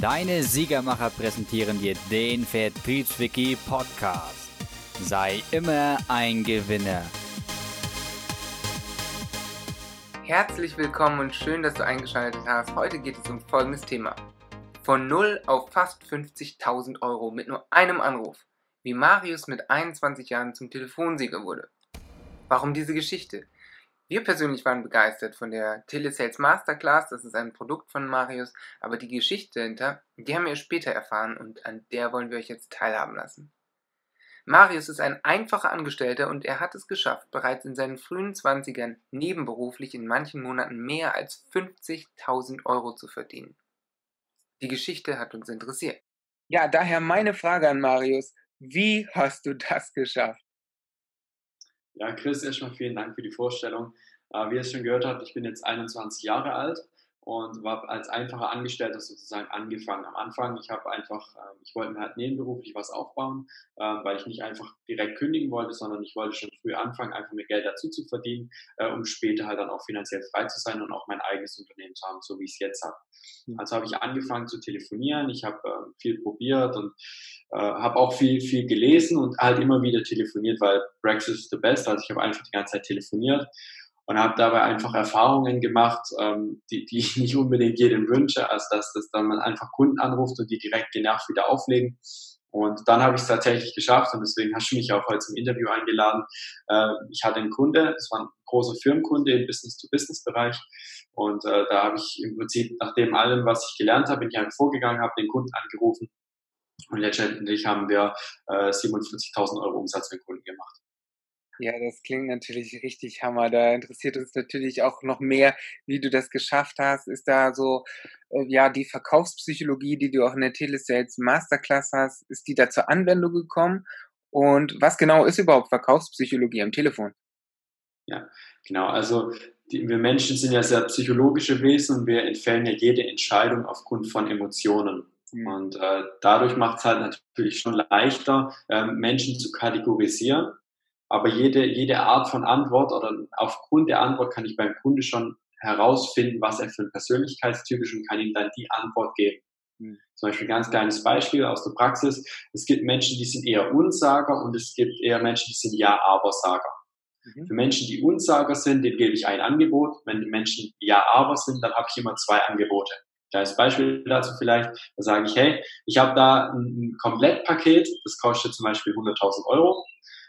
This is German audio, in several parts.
Deine Siegermacher präsentieren dir den Vertriebswiki Podcast. Sei immer ein Gewinner. Herzlich willkommen und schön, dass du eingeschaltet hast. Heute geht es um folgendes Thema. Von 0 auf fast 50.000 Euro mit nur einem Anruf. Wie Marius mit 21 Jahren zum Telefonsieger wurde. Warum diese Geschichte? Wir persönlich waren begeistert von der Telesales Masterclass, das ist ein Produkt von Marius, aber die Geschichte dahinter, die haben wir später erfahren und an der wollen wir euch jetzt teilhaben lassen. Marius ist ein einfacher Angestellter und er hat es geschafft, bereits in seinen frühen Zwanzigern nebenberuflich in manchen Monaten mehr als 50.000 Euro zu verdienen. Die Geschichte hat uns interessiert. Ja, daher meine Frage an Marius, wie hast du das geschafft? Ja, Chris, erstmal vielen Dank für die Vorstellung. Äh, wie ihr es schon gehört habt, ich bin jetzt 21 Jahre alt und war als einfacher Angestellter sozusagen angefangen. Am Anfang, ich habe einfach, äh, ich wollte mir halt nebenberuflich was aufbauen, äh, weil ich nicht einfach direkt kündigen wollte, sondern ich wollte schon früh anfangen, einfach mir Geld dazu zu verdienen, äh, um später halt dann auch finanziell frei zu sein und auch mein eigenes Unternehmen zu haben, so wie ich es jetzt habe. Mhm. Also habe ich angefangen zu telefonieren, ich habe äh, viel probiert und äh, habe auch viel, viel gelesen und halt immer wieder telefoniert, weil Brexit ist the best, also ich habe einfach die ganze Zeit telefoniert und habe dabei einfach Erfahrungen gemacht, ähm, die, die ich nicht unbedingt jedem wünsche, als dass, dass dann man einfach Kunden anruft und die direkt genervt wieder auflegen. Und dann habe ich es tatsächlich geschafft und deswegen hast du mich auch heute zum Interview eingeladen. Äh, ich hatte einen Kunde, das war ein großer Firmenkunde im Business-to-Business-Bereich und äh, da habe ich im Prinzip nach dem allem, was ich gelernt habe, bin ich einfach vorgegangen, habe den Kunden angerufen und letztendlich haben wir äh, 47.000 Euro Umsatz mit Kunden gemacht. Ja, das klingt natürlich richtig Hammer. Da interessiert uns natürlich auch noch mehr, wie du das geschafft hast. Ist da so, äh, ja, die Verkaufspsychologie, die du auch in der Telesales Masterclass hast, ist die da zur Anwendung gekommen? Und was genau ist überhaupt Verkaufspsychologie am Telefon? Ja, genau. Also die, wir Menschen sind ja sehr psychologische Wesen und wir entfällen ja jede Entscheidung aufgrund von Emotionen. Mhm. Und äh, dadurch macht es halt natürlich schon leichter, äh, Menschen zu kategorisieren aber jede, jede Art von Antwort oder aufgrund der Antwort kann ich beim Kunde schon herausfinden, was er für ein Persönlichkeitstyp ist und kann ihm dann die Antwort geben. Mhm. Zum Beispiel ein ganz kleines Beispiel aus der Praxis. Es gibt Menschen, die sind eher Unsager und es gibt eher Menschen, die sind Ja-Aber-Sager. Mhm. Für Menschen, die Unsager sind, denen gebe ich ein Angebot. Wenn die Menschen Ja-Aber sind, dann habe ich immer zwei Angebote. Kleines Beispiel dazu vielleicht, da sage ich, hey, ich habe da ein, ein Komplettpaket, das kostet zum Beispiel 100.000 Euro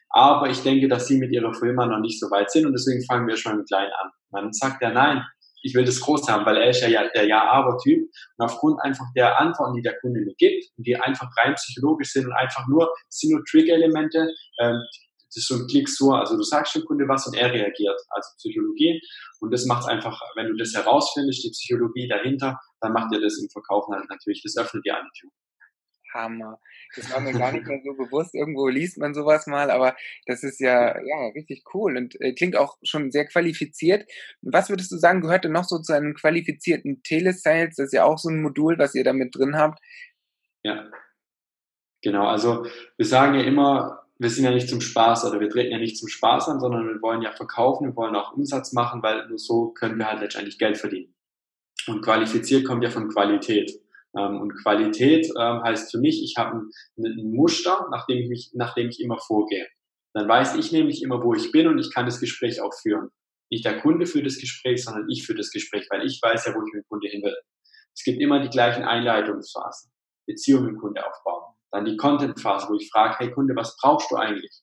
aber ich denke, dass Sie mit Ihrer Firma noch nicht so weit sind und deswegen fangen wir schon mit klein an. dann sagt er, nein, ich will das groß haben, weil er ist ja der Ja-Aber-Typ. Und aufgrund einfach der Antworten, die der Kunde mir gibt die einfach rein psychologisch sind und einfach nur, sind nur Trigger-Elemente, ähm, das ist so ein Klick so, also du sagst dem Kunde was und er reagiert, also Psychologie. Und das macht einfach, wenn du das herausfindest, die Psychologie dahinter, dann macht dir das im Verkaufen halt natürlich, das öffnet dir eine Tür. Hammer. Das war mir gar nicht mehr so bewusst. Irgendwo liest man sowas mal, aber das ist ja, ja richtig cool und äh, klingt auch schon sehr qualifiziert. Was würdest du sagen, gehört denn noch so zu einem qualifizierten Telesales? Das ist ja auch so ein Modul, was ihr da mit drin habt. Ja, genau. Also wir sagen ja immer, wir sind ja nicht zum Spaß oder wir treten ja nicht zum Spaß an, sondern wir wollen ja verkaufen, wir wollen auch Umsatz machen, weil nur so können wir halt letztendlich Geld verdienen. Und qualifiziert kommt ja von Qualität. Ähm, und Qualität ähm, heißt für mich, ich habe ein, Muster, nach dem, ich mich, nach dem ich immer vorgehe. Dann weiß ich nämlich immer, wo ich bin und ich kann das Gespräch auch führen. Nicht der Kunde führt das Gespräch, sondern ich führe das Gespräch, weil ich weiß ja, wo ich mit dem Kunde hin will. Es gibt immer die gleichen Einleitungsphasen. Beziehung mit dem Kunde aufbauen. Dann die Content-Phase, wo ich frage, hey Kunde, was brauchst du eigentlich?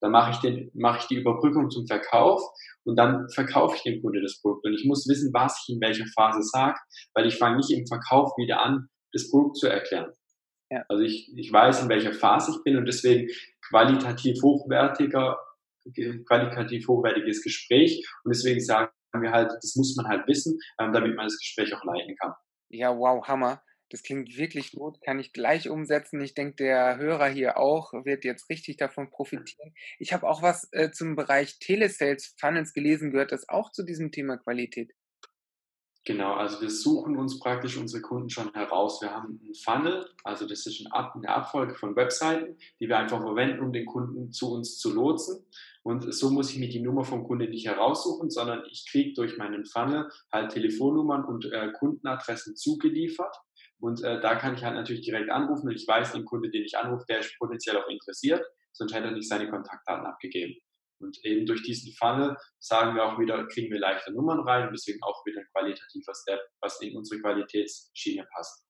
Dann mache ich, den, mache ich die Überbrückung zum Verkauf und dann verkaufe ich dem Kunde das Produkt. Und ich muss wissen, was ich in welcher Phase sage, weil ich fange nicht im Verkauf wieder an, das Produkt zu erklären. Ja. Also ich, ich weiß, in welcher Phase ich bin und deswegen qualitativ hochwertiger, qualitativ hochwertiges Gespräch. Und deswegen sagen wir halt, das muss man halt wissen, ähm, damit man das Gespräch auch leiten kann. Ja, wow, Hammer. Das klingt wirklich gut, kann ich gleich umsetzen. Ich denke, der Hörer hier auch wird jetzt richtig davon profitieren. Ich habe auch was äh, zum Bereich Telesales Funnels gelesen, gehört das auch zu diesem Thema Qualität? Genau, also wir suchen uns praktisch unsere Kunden schon heraus. Wir haben einen Funnel, also das ist eine Abfolge von Webseiten, die wir einfach verwenden, um den Kunden zu uns zu lotsen. Und so muss ich mir die Nummer vom Kunden nicht heraussuchen, sondern ich kriege durch meinen Funnel halt Telefonnummern und äh, Kundenadressen zugeliefert Und äh, da kann ich halt natürlich direkt anrufen und ich weiß, den Kunde, den ich anrufe, der ist potenziell auch interessiert, sonst hätte er nicht seine Kontaktdaten abgegeben. Und eben durch diesen Funnel sagen wir auch wieder, kriegen wir leichter Nummern rein und deswegen auch wieder ein qualitativer Step, was in unsere Qualitätsschiene passt.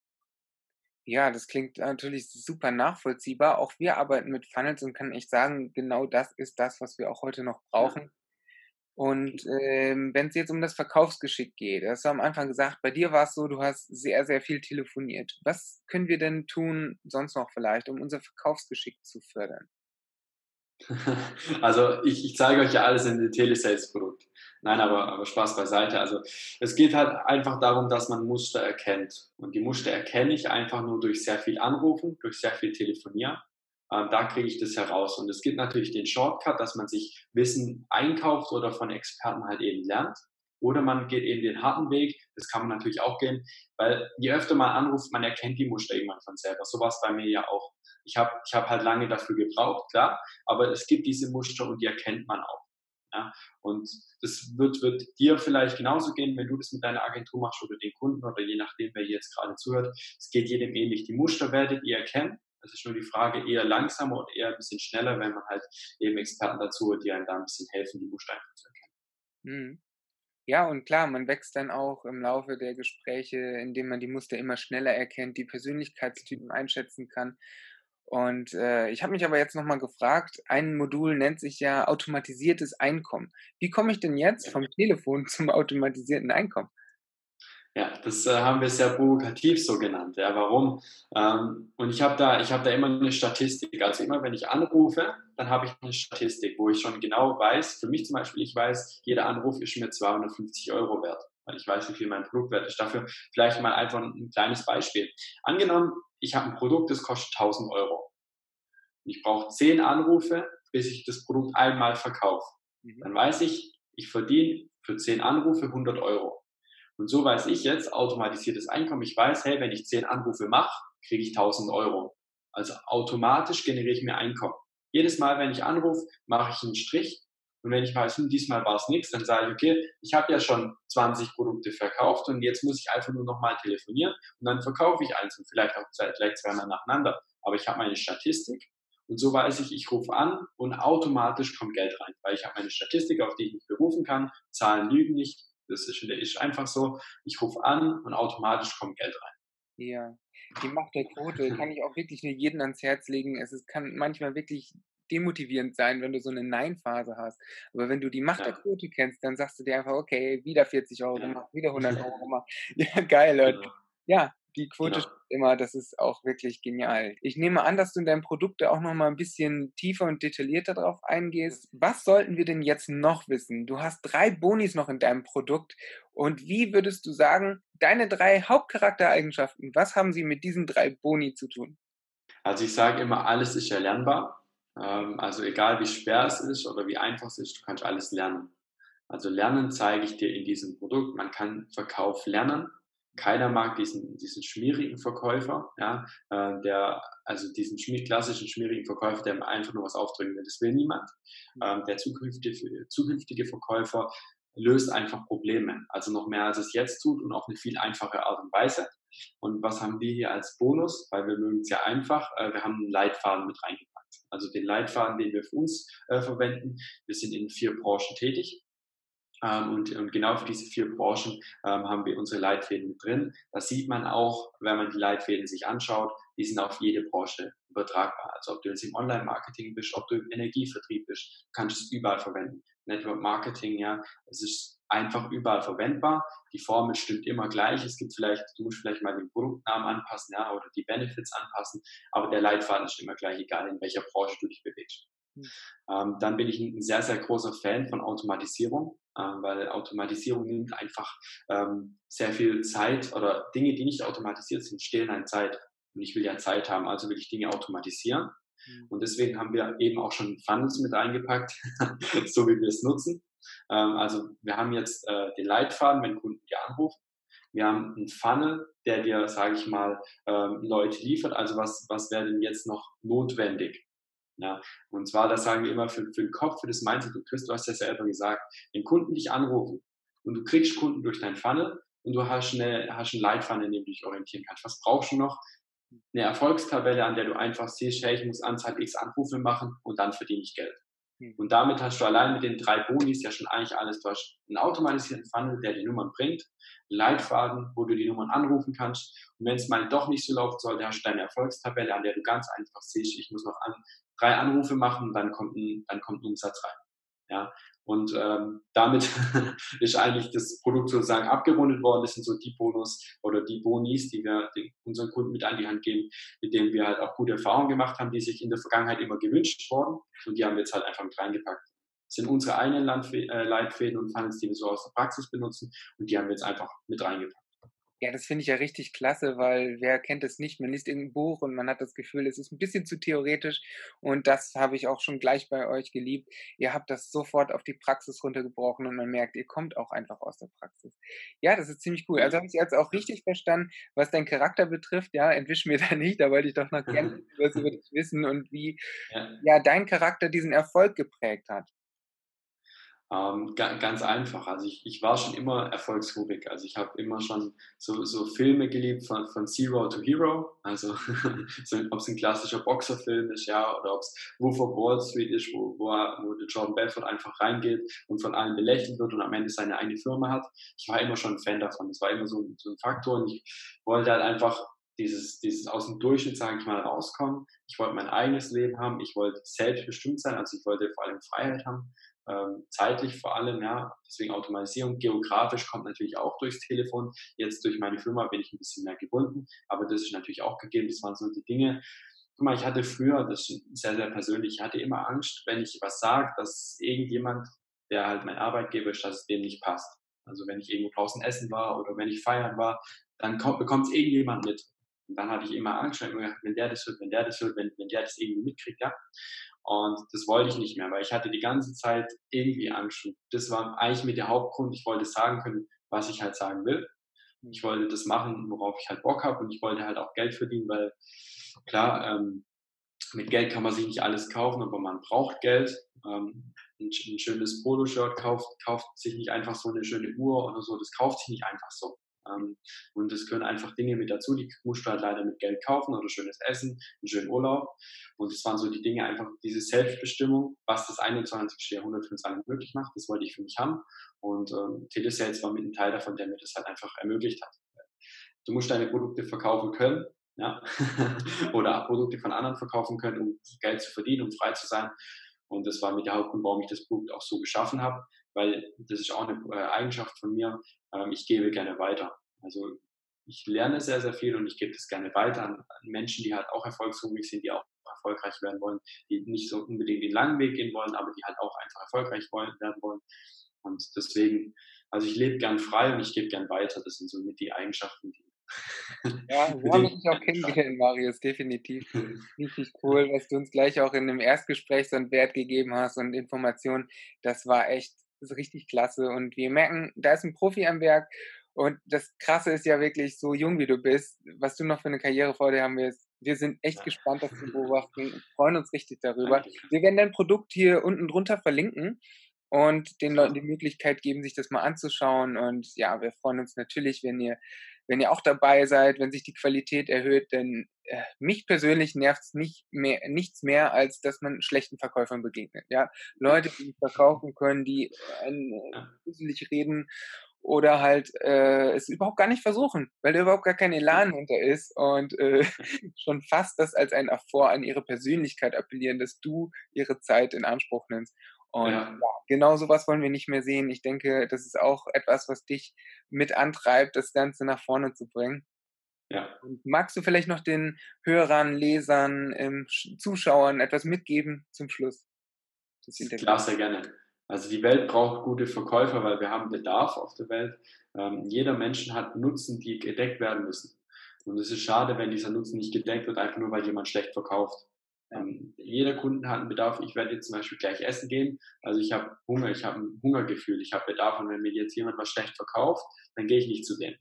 Ja, das klingt natürlich super nachvollziehbar. Auch wir arbeiten mit Funnels und kann echt sagen, genau das ist das, was wir auch heute noch brauchen. Und ähm, wenn es jetzt um das Verkaufsgeschick geht, hast du am Anfang gesagt, bei dir war es so, du hast sehr, sehr viel telefoniert. Was können wir denn tun, sonst noch vielleicht, um unser Verkaufsgeschick zu fördern? Also ich, ich zeige euch ja alles in dem Telesales-Produkt. Nein, aber, aber Spaß beiseite. Also es geht halt einfach darum, dass man Muster erkennt. Und die Muster erkenne ich einfach nur durch sehr viel Anrufen, durch sehr viel Telefonieren. Ähm, da kriege ich das heraus. Und es gibt natürlich den Shortcut, dass man sich Wissen einkauft oder von Experten halt eben lernt. Oder man geht eben den harten Weg. Das kann man natürlich auch gehen, weil je öfter man anruft, man erkennt die Muster irgendwann von selber. So war es bei mir ja auch. Ich habe ich hab halt lange dafür gebraucht, klar, aber es gibt diese Muster und die erkennt man auch. Ja? Und das wird, wird dir vielleicht genauso gehen, wenn du das mit deiner Agentur machst oder den Kunden oder je nachdem, wer hier jetzt gerade zuhört. Es geht jedem ähnlich. Die Muster werdet ihr erkennen. Das ist nur die Frage eher langsamer und eher ein bisschen schneller, wenn man halt eben Experten dazu hat, die einem da ein bisschen helfen, die einfach zu erkennen. Mhm. Ja, und klar, man wächst dann auch im Laufe der Gespräche, indem man die Muster immer schneller erkennt, die Persönlichkeitstypen einschätzen kann. Und äh, ich habe mich aber jetzt nochmal gefragt, ein Modul nennt sich ja automatisiertes Einkommen. Wie komme ich denn jetzt vom Telefon zum automatisierten Einkommen? Ja, das äh, haben wir sehr provokativ so genannt. Ja, warum? Ähm, und ich habe da, ich habe da immer eine Statistik. Also immer, wenn ich anrufe, dann habe ich eine Statistik, wo ich schon genau weiß. Für mich zum Beispiel, ich weiß, jeder Anruf ist mir 250 Euro wert, weil ich weiß, wie viel mein Produkt wert ist. Dafür vielleicht mal einfach ein kleines Beispiel. Angenommen, ich habe ein Produkt, das kostet 1000 Euro. Ich brauche 10 Anrufe, bis ich das Produkt einmal verkaufe. Mhm. Dann weiß ich, ich verdiene für 10 Anrufe 100 Euro. Und so weiß ich jetzt automatisiertes Einkommen. Ich weiß, hey, wenn ich 10 Anrufe mache, kriege ich 1000 Euro. Also automatisch generiere ich mir Einkommen. Jedes Mal, wenn ich anrufe, mache ich einen Strich. Und wenn ich weiß, hm, diesmal war es nichts, dann sage ich, okay, ich habe ja schon 20 Produkte verkauft und jetzt muss ich einfach nur nochmal telefonieren und dann verkaufe ich eins und vielleicht auch gleich zweimal nacheinander. Aber ich habe meine Statistik und so weiß ich, ich rufe an und automatisch kommt Geld rein, weil ich habe meine Statistik, auf die ich mich berufen kann. Zahlen lügen nicht. Das ist, ist einfach so. Ich rufe an und automatisch kommt Geld rein. Ja, die Macht der Quote kann ich auch wirklich nur jedem ans Herz legen. Es ist, kann manchmal wirklich demotivierend sein, wenn du so eine Nein-Phase hast. Aber wenn du die Macht ja. der Quote kennst, dann sagst du dir einfach, okay, wieder 40 Euro gemacht, wieder 100 Euro gemacht. Ja, geil. Genau. Ja, die Quote genau. stimmt immer, das ist auch wirklich genial. Ich nehme an, dass du in deinem Produkt auch noch mal ein bisschen tiefer und detaillierter darauf eingehst. Was sollten wir denn jetzt noch wissen? Du hast drei Bonis noch in deinem Produkt und wie würdest du sagen, deine drei Hauptcharaktereigenschaften, was haben sie mit diesen drei Boni zu tun? Also ich sage immer, alles ist erlernbar. Ähm, also egal wie schwer es ist oder wie einfach es ist, du kannst alles lernen. Also Lernen zeige ich dir in diesem Produkt. Man kann Verkauf lernen. Keiner mag diesen, diesen schmierigen Verkäufer, ja, äh, der, also diesen schmier, klassischen schmierigen Verkäufer, der einfach nur was aufdrücken will. Das will niemand. Mhm. Ähm, der zukünftige, zukünftige Verkäufer löst einfach Probleme. Also noch mehr als es jetzt tut und auf eine viel einfache Art und Weise. Und was haben wir hier als Bonus? Weil wir mögen es ja einfach. Äh, wir haben einen Leitfaden mit reingepackt. Also den Leitfaden, den wir für uns äh, verwenden. Wir sind in vier Branchen tätig. Ähm, und, und, genau für diese vier Branchen ähm, haben wir unsere Leitfäden drin. Das sieht man auch, wenn man die Leitfäden sich anschaut. Die sind auf jede Branche übertragbar. Also ob du jetzt im Online-Marketing bist, ob du im Energievertrieb bist, kannst du es überall verwenden. Network Marketing, ja, es ist einfach überall verwendbar. Die Formel stimmt immer gleich. Es gibt vielleicht, du musst vielleicht mal den Produktnamen anpassen, ja, oder die Benefits anpassen, aber der Leitfaden ist immer gleich, egal in welcher Branche du dich bewegst. Mhm. Ähm, dann bin ich ein sehr, sehr großer Fan von Automatisierung, äh, weil Automatisierung nimmt einfach ähm, sehr viel Zeit oder Dinge, die nicht automatisiert sind, stehlen an Zeit. Und ich will ja Zeit haben, also will ich Dinge automatisieren. Mhm. Und deswegen haben wir eben auch schon Funnels mit eingepackt, so wie wir es nutzen. Ähm, also wir haben jetzt äh, den Leitfaden, wenn Kunden dir anrufen. Wir haben einen Funnel, der dir, sage ich mal, ähm, Leute liefert. Also was, was wäre denn jetzt noch notwendig? Ja, und zwar, das sagen wir immer für, für den Kopf, für das Mindset. Du Chris, du hast ja selber gesagt, wenn Kunden dich anrufen und du kriegst Kunden durch deinen Funnel, und du hast, eine, hast einen Leitfaden, in dem du dich orientieren kannst. Was brauchst du noch? Eine Erfolgstabelle, an der du einfach siehst, hey, ich muss Anzahl X Anrufe machen und dann verdiene ich Geld. Hm. Und damit hast du allein mit den drei Bonis ja schon eigentlich alles. Du hast einen automatisierten Funnel, der die Nummern bringt, einen Leitfaden, wo du die Nummern anrufen kannst. Und wenn es mal doch nicht so läuft sollte, hast du deine Erfolgstabelle, an der du ganz einfach siehst, ich muss noch an, drei Anrufe machen, dann kommt ein, dann kommt ein Umsatz rein. Ja, und ähm, damit ist eigentlich das Produkt sozusagen abgerundet worden. Das sind so die Bonus oder die Bonis, die wir den, unseren Kunden mit an die Hand geben, mit denen wir halt auch gute Erfahrungen gemacht haben, die sich in der Vergangenheit immer gewünscht wurden. Und die haben wir jetzt halt einfach mit reingepackt. Das sind unsere eigenen äh, Leitfäden und Funnels, die wir so aus der Praxis benutzen. Und die haben wir jetzt einfach mit reingepackt. Ja, das finde ich ja richtig klasse, weil wer kennt es nicht? Man liest irgendein Buch und man hat das Gefühl, es ist ein bisschen zu theoretisch und das habe ich auch schon gleich bei euch geliebt. Ihr habt das sofort auf die Praxis runtergebrochen und man merkt, ihr kommt auch einfach aus der Praxis. Ja, das ist ziemlich cool. Also habe ich jetzt auch richtig verstanden, was dein Charakter betrifft. Ja, entwisch mir da nicht, da wollte ich doch noch gerne was über dich wissen und wie ja. ja dein Charakter diesen Erfolg geprägt hat. Ähm, ganz einfach. Also ich, ich war schon immer erfolgshungrig. Also ich habe immer schon so, so Filme geliebt von, von Zero to Hero. Also so, ob es ein klassischer Boxerfilm ist, ja, oder ob es Wolf of Wall Street ist, wo, wo, wo der Jordan Belfort einfach reingeht und von allen belächelt wird und am Ende seine eigene Firma hat. Ich war immer schon ein Fan davon. Das war immer so, so ein Faktor und ich wollte halt einfach dieses, dieses aus dem Durchschnitt, sage ich mal, rauskommen. Ich wollte mein eigenes Leben haben. Ich wollte selbstbestimmt sein. Also ich wollte vor allem Freiheit haben zeitlich vor allem, ja, deswegen Automatisierung. Geografisch kommt natürlich auch durchs Telefon. Jetzt durch meine Firma bin ich ein bisschen mehr gebunden, aber das ist natürlich auch gegeben. Das waren so die Dinge. Guck mal, ich hatte früher, das ist sehr, sehr persönlich, ich hatte immer Angst, wenn ich was sage, dass irgendjemand, der halt mein Arbeitgeber ist, dass es dem nicht passt. Also wenn ich irgendwo draußen essen war oder wenn ich feiern war, dann bekommt es irgendjemand mit. Und dann hatte ich immer Angst, wenn der das hört, wenn der das hört, wenn, wenn der das irgendwie mitkriegt, ja. Und das wollte ich nicht mehr, weil ich hatte die ganze Zeit irgendwie Angst. Und das war eigentlich mit der Hauptgrund. Ich wollte sagen können, was ich halt sagen will. Mhm. Ich wollte das machen, worauf ich halt Bock habe. Und ich wollte halt auch Geld verdienen, weil klar, ähm, mit Geld kann man sich nicht alles kaufen, aber man braucht Geld. Ähm, ein, ein schönes Poloshirt kauft, kauft sich nicht einfach so eine schöne Uhr oder so. Das kauft sich nicht einfach so. Ähm, und es gehören einfach Dinge mit dazu, die musst du halt leider mit Geld kaufen oder schönes Essen, einen schönen Urlaub. Und das waren so die Dinge, einfach diese Selbstbestimmung, was das 21. Jahrhundert für uns alle möglich macht, das wollte ich für mich haben. Und ähm, Telesales war mit ein Teil davon, der mir das halt einfach ermöglicht hat. Du musst deine Produkte verkaufen können, ja, oder Produkte von anderen verkaufen können, um Geld zu verdienen, um frei zu sein. Und das war mit der Hauptgrund, warum ich das Produkt auch so geschaffen habe, weil das ist auch eine äh, Eigenschaft von mir. Ähm, ich gebe gerne weiter. Also ich lerne sehr, sehr viel und ich gebe das gerne weiter an, Menschen, die halt auch erfolgshungrig sind, die auch erfolgreich werden wollen, die nicht so unbedingt den langen Weg gehen wollen, aber die halt auch einfach erfolgreich wollen, werden wollen. Und deswegen, also ich lebe gern frei und ich gebe gern weiter. Das sind so mit die Eigenschaften, die. Ja, so habe ich dich auch kennengelernt, Marius, definitiv. Richtig cool, dass du uns gleich auch in dem Erstgespräch so einen Wert gegeben hast und Informationen. Das war echt ist richtig klasse. Und wir merken, da ist ein Profi am Werk und das Krasse ist ja wirklich, so jung wie du bist, was du noch für eine Karriere vor dir haben wirst. Wir sind echt gespannt, das zu beobachten und freuen uns richtig darüber. Wir werden dein Produkt hier unten drunter verlinken und den Leuten die Möglichkeit geben, sich das mal anzuschauen. Und ja, wir freuen uns natürlich, wenn ihr, wenn ihr auch dabei seid, wenn sich die Qualität erhöht, denn äh, mich persönlich nervt es nicht mehr, nichts mehr, als dass man schlechten Verkäufern begegnet. Ja, Leute, die verkaufen können, die äh, reden oder halt äh, es überhaupt gar nicht versuchen, weil da überhaupt gar kein Elan hinter ist und äh, schon fast das als ein Erfor an ihre Persönlichkeit appellieren, dass du ihre Zeit in Anspruch nimmst. Und ja. ja. genau sowas wollen wir nicht mehr sehen. Ich denke, das ist auch etwas, was dich mit antreibt, das Ganze nach vorne zu bringen. Ja. Und magst du vielleicht noch den Hörern, Lesern, ähm, Zuschauern etwas mitgeben zum Schluss? Klar, sehr gerne. Also die Welt braucht gute Verkäufer, weil wir haben Bedarf auf der Welt. Ähm, jeder Mensch hat Nutzen, die gedeckt werden müssen. Und es ist schade, wenn dieser Nutzen nicht gedeckt wird, einfach nur weil jemand schlecht verkauft. Ähm, jeder Kunde hat einen Bedarf. Ich werde jetzt zum Beispiel gleich essen gehen. Also ich habe Hunger, ich habe ein Hungergefühl, ich habe Bedarf. Und wenn mir jetzt jemand was schlecht verkauft, dann gehe ich nicht zu dem.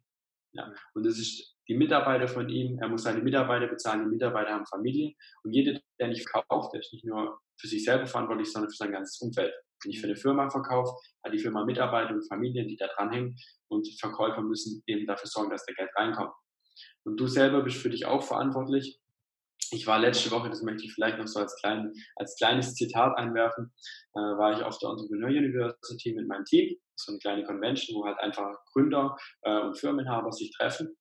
Ja. Und das ist die Mitarbeiter von ihm. Er muss seine Mitarbeiter bezahlen. Die Mitarbeiter haben Familie. Und jeder, der nicht verkauft, der ist nicht nur für sich selber verantwortlich, sondern für sein ganzes Umfeld. Wenn ich für eine Firma verkaufe, hat die Firma Mitarbeiter und Familien, die da dranhängen und Verkäufer müssen eben dafür sorgen, dass der Geld reinkommt. Und du selber bist für dich auch verantwortlich. Ich war letzte Woche, das möchte ich vielleicht noch so als, klein, als kleines Zitat einwerfen, äh, war ich auf der Entrepreneur University mit meinem Team, so eine kleine Convention, wo halt einfach Gründer äh, und Firmenhaber sich treffen.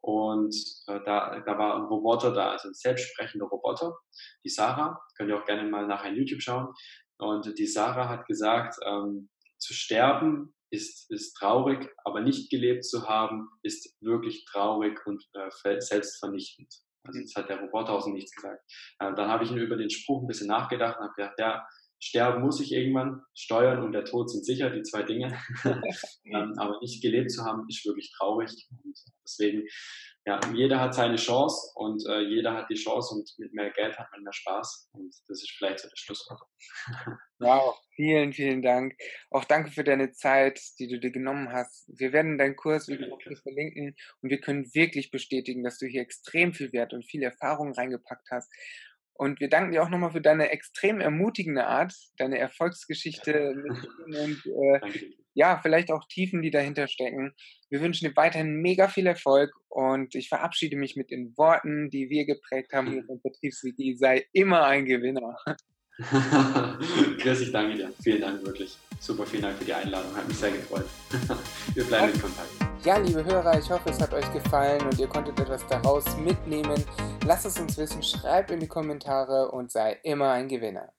Und äh, da, da war ein Roboter da, also ein selbstsprechender Roboter, die Sarah, könnt ihr auch gerne mal nach ein YouTube schauen. Und die Sarah hat gesagt, ähm, zu sterben ist, ist traurig, aber nicht gelebt zu haben, ist wirklich traurig und äh, selbstvernichtend. Also das hat der Roboter aus dem Nichts gesagt. Äh, dann habe ich über den Spruch ein bisschen nachgedacht und habe gedacht, ja, sterben muss ich irgendwann, Steuern und der Tod sind sicher die zwei Dinge. ähm, aber nicht gelebt zu haben, ist wirklich traurig. Und deswegen, ja, jeder hat seine Chance und äh, jeder hat die Chance und mit mehr Geld hat man mehr Spaß. Und das ist vielleicht so das Schlusswort. Wow, vielen, vielen Dank. Auch danke für deine Zeit, die du dir genommen hast. Wir werden deinen Kurs wieder verlinken und wir können wirklich bestätigen, dass du hier extrem viel Wert und viel Erfahrung reingepackt hast. Und wir danken dir auch nochmal für deine extrem ermutigende Art, deine Erfolgsgeschichte und äh, ja, vielleicht auch Tiefen, die dahinter stecken. Wir wünschen dir weiterhin mega viel Erfolg und ich verabschiede mich mit den Worten, die wir geprägt haben hier im Betriebswiki. Sei immer ein Gewinner. Chris, ich danke dir. Vielen Dank wirklich. Super, vielen Dank für die Einladung. Hat mich sehr gefreut. Wir bleiben in Kontakt. Ja, liebe Hörer, ich hoffe, es hat euch gefallen und ihr konntet etwas daraus mitnehmen. Lasst es uns wissen, schreibt in die Kommentare und sei immer ein Gewinner.